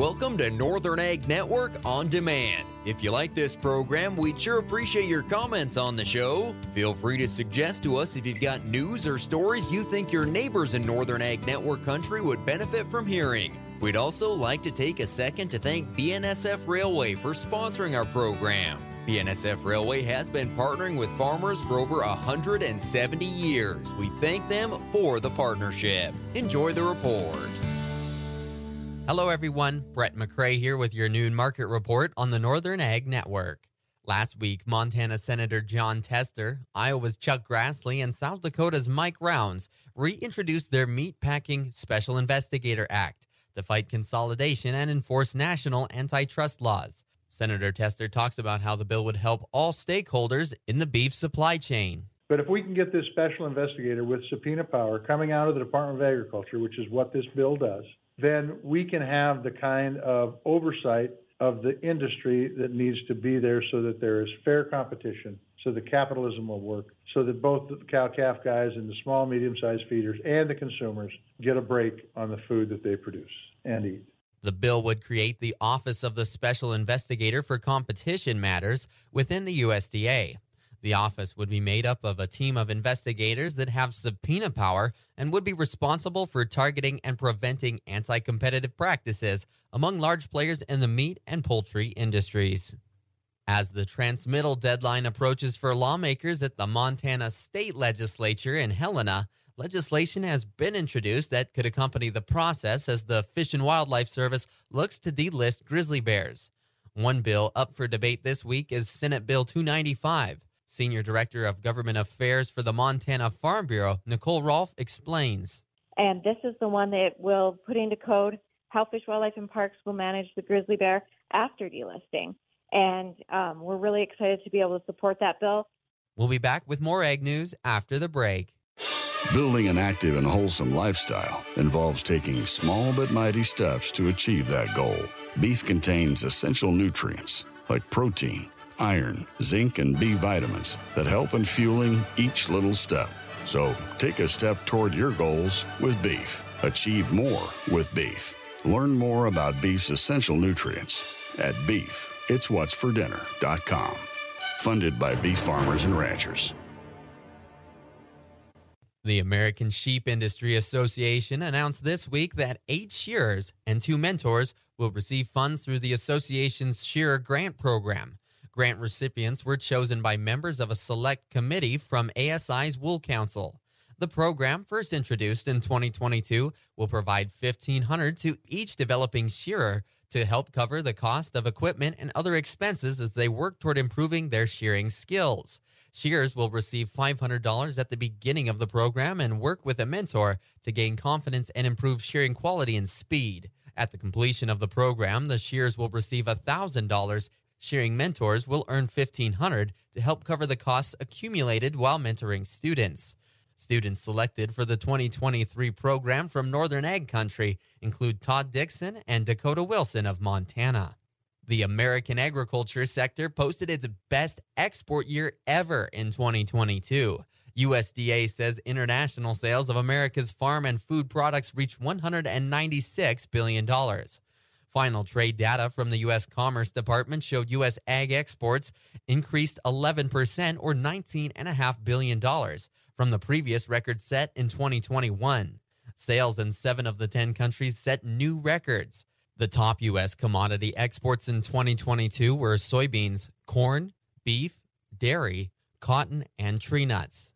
Welcome to Northern Ag Network On Demand. If you like this program, we'd sure appreciate your comments on the show. Feel free to suggest to us if you've got news or stories you think your neighbors in Northern Ag Network country would benefit from hearing. We'd also like to take a second to thank BNSF Railway for sponsoring our program. BNSF Railway has been partnering with farmers for over 170 years. We thank them for the partnership. Enjoy the report. Hello, everyone. Brett McCray here with your noon market report on the Northern Ag Network. Last week, Montana Senator Jon Tester, Iowa's Chuck Grassley, and South Dakota's Mike Rounds reintroduced their Meatpacking Special Investigator Act to fight consolidation and enforce national antitrust laws. Senator Tester talks about how the bill would help all stakeholders in the beef supply chain. But if we can get this special investigator with subpoena power coming out of the Department of Agriculture, which is what this bill does, then we can have the kind of oversight of the industry that needs to be there so that there is fair competition, so that capitalism will work, so that both the cow calf guys and the small, medium sized feeders and the consumers get a break on the food that they produce and eat. The bill would create the Office of the Special Investigator for Competition Matters within the USDA. The office would be made up of a team of investigators that have subpoena power and would be responsible for targeting and preventing anti competitive practices among large players in the meat and poultry industries. As the transmittal deadline approaches for lawmakers at the Montana State Legislature in Helena, legislation has been introduced that could accompany the process as the Fish and Wildlife Service looks to delist grizzly bears. One bill up for debate this week is Senate Bill 295. Senior Director of Government Affairs for the Montana Farm Bureau, Nicole Rolfe, explains. And this is the one that will put into code how Fish, Wildlife, and Parks will manage the grizzly bear after delisting. And um, we're really excited to be able to support that bill. We'll be back with more ag news after the break. Building an active and wholesome lifestyle involves taking small but mighty steps to achieve that goal. Beef contains essential nutrients like protein iron, zinc, and B vitamins that help in fueling each little step. So take a step toward your goals with beef. Achieve more with beef. Learn more about beef's essential nutrients at beefitswhatsfordinner.com. Funded by beef farmers and ranchers. The American Sheep Industry Association announced this week that eight shearers and two mentors will receive funds through the association's Shearer Grant Program. Grant recipients were chosen by members of a select committee from ASI's Wool Council. The program, first introduced in 2022, will provide 1500 to each developing shearer to help cover the cost of equipment and other expenses as they work toward improving their shearing skills. Shearers will receive $500 at the beginning of the program and work with a mentor to gain confidence and improve shearing quality and speed. At the completion of the program, the shearers will receive $1,000 Shearing mentors will earn 1500 to help cover the costs accumulated while mentoring students. Students selected for the 2023 program from Northern Ag Country include Todd Dixon and Dakota Wilson of Montana. The American agriculture sector posted its best export year ever in 2022. USDA says international sales of America's farm and food products reached $196 billion. Final trade data from the U.S. Commerce Department showed U.S. ag exports increased 11% or $19.5 billion from the previous record set in 2021. Sales in seven of the 10 countries set new records. The top U.S. commodity exports in 2022 were soybeans, corn, beef, dairy, cotton, and tree nuts.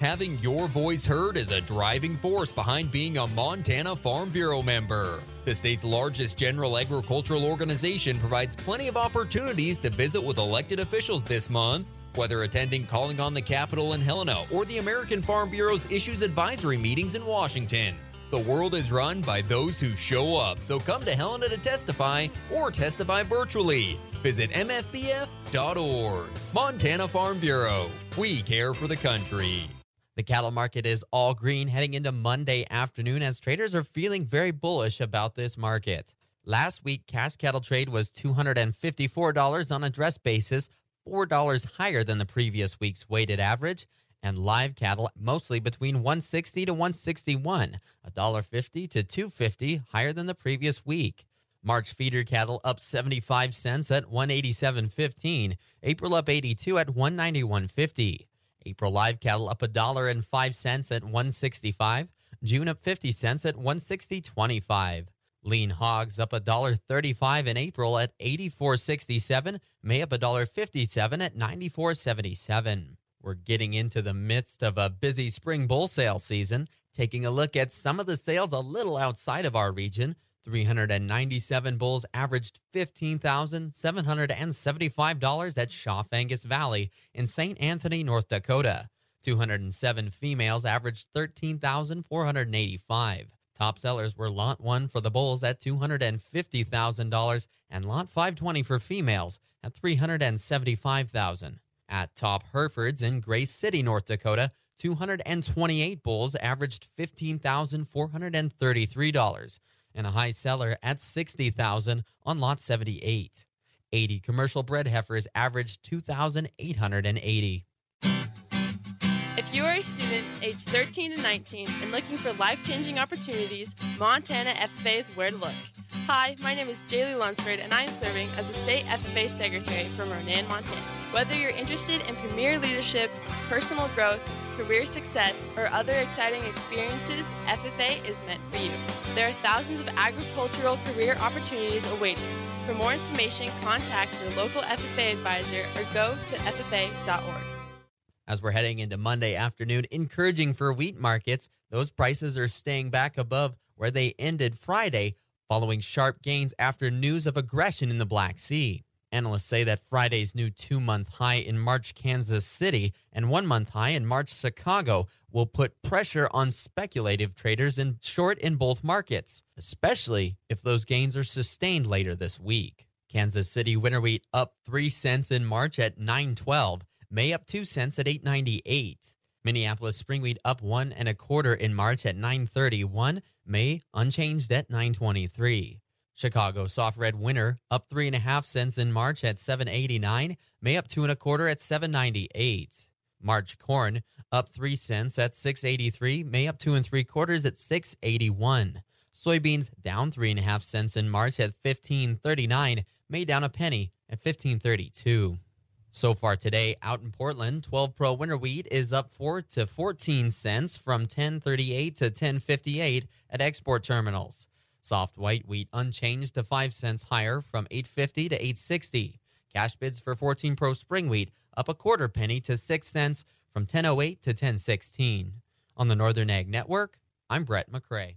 Having your voice heard is a driving force behind being a Montana Farm Bureau member. The state's largest general agricultural organization provides plenty of opportunities to visit with elected officials this month. Whether attending Calling on the Capitol in Helena or the American Farm Bureau's Issues Advisory meetings in Washington. The world is run by those who show up, so come to Helena to testify or testify virtually. Visit MFBF.org. Montana Farm Bureau. We care for the country. The cattle market is all green heading into Monday afternoon as traders are feeling very bullish about this market. Last week, cash cattle trade was $254 on a dress basis, $4 higher than the previous week's weighted average, and live cattle mostly between 160 to 161, $1.50 to 250 higher than the previous week. March feeder cattle up 75 cents at 187.15. April up 82 at 191.50. April live cattle up a dollar and 5 cents at 165. June up 50 cents at 160.25. Lean hogs up a dollar 35 in April at 84.67. May up a dollar 57 at 94.77. We're getting into the midst of a busy spring bull sale season, taking a look at some of the sales a little outside of our region. 397 bulls averaged $15,775 at Schaff-Angus Valley in St. Anthony, North Dakota. 207 females averaged 13,485. Top sellers were Lot 1 for the bulls at $250,000 and Lot 520 for females at 375,000. At Topp Herefords in Grace City, North Dakota, 228 bulls averaged $15,433 and a high seller at 60,000 on lot 78. 80 commercial bred heifers averaged 2,880. If you are a student aged 13 to 19 and looking for life changing opportunities, Montana FFA is where to look. Hi, my name is Jaylee Lunsford, and I am serving as the State FFA Secretary from Ronan, Montana. Whether you're interested in premier leadership, personal growth, career success, or other exciting experiences, FFA is meant for you. There are thousands of agricultural career opportunities awaiting. For more information, contact your local FFA advisor or go to FFA.org. As we're heading into Monday afternoon, encouraging for wheat markets, those prices are staying back above where they ended Friday following sharp gains after news of aggression in the Black Sea. Analysts say that Friday's new two month high in March, Kansas City, and one month high in March, Chicago, will put pressure on speculative traders in short in both markets, especially if those gains are sustained later this week. Kansas City winter wheat up 3 cents in March at 912, May up 2 cents at 898. Minneapolis spring wheat up one and a quarter in March at 931. May unchanged at 923. Chicago soft red winter up three and a half cents in March at 789. May up two and a quarter at 798. March corn up three cents at 683. May up two and three quarters at 681. Soybeans down three and a half cents in March at 1539. May down a penny at 1532. So far today, out in Portland, 12 Pro winter wheat is up 4 to 14 cents from 1038 to 1058 at export terminals. Soft white wheat unchanged to 5 cents higher from 850 to 860. Cash bids for 14 Pro spring wheat up a quarter penny to 6 cents from 1008 to 1016. On the Northern Ag Network, I'm Brett McCrae.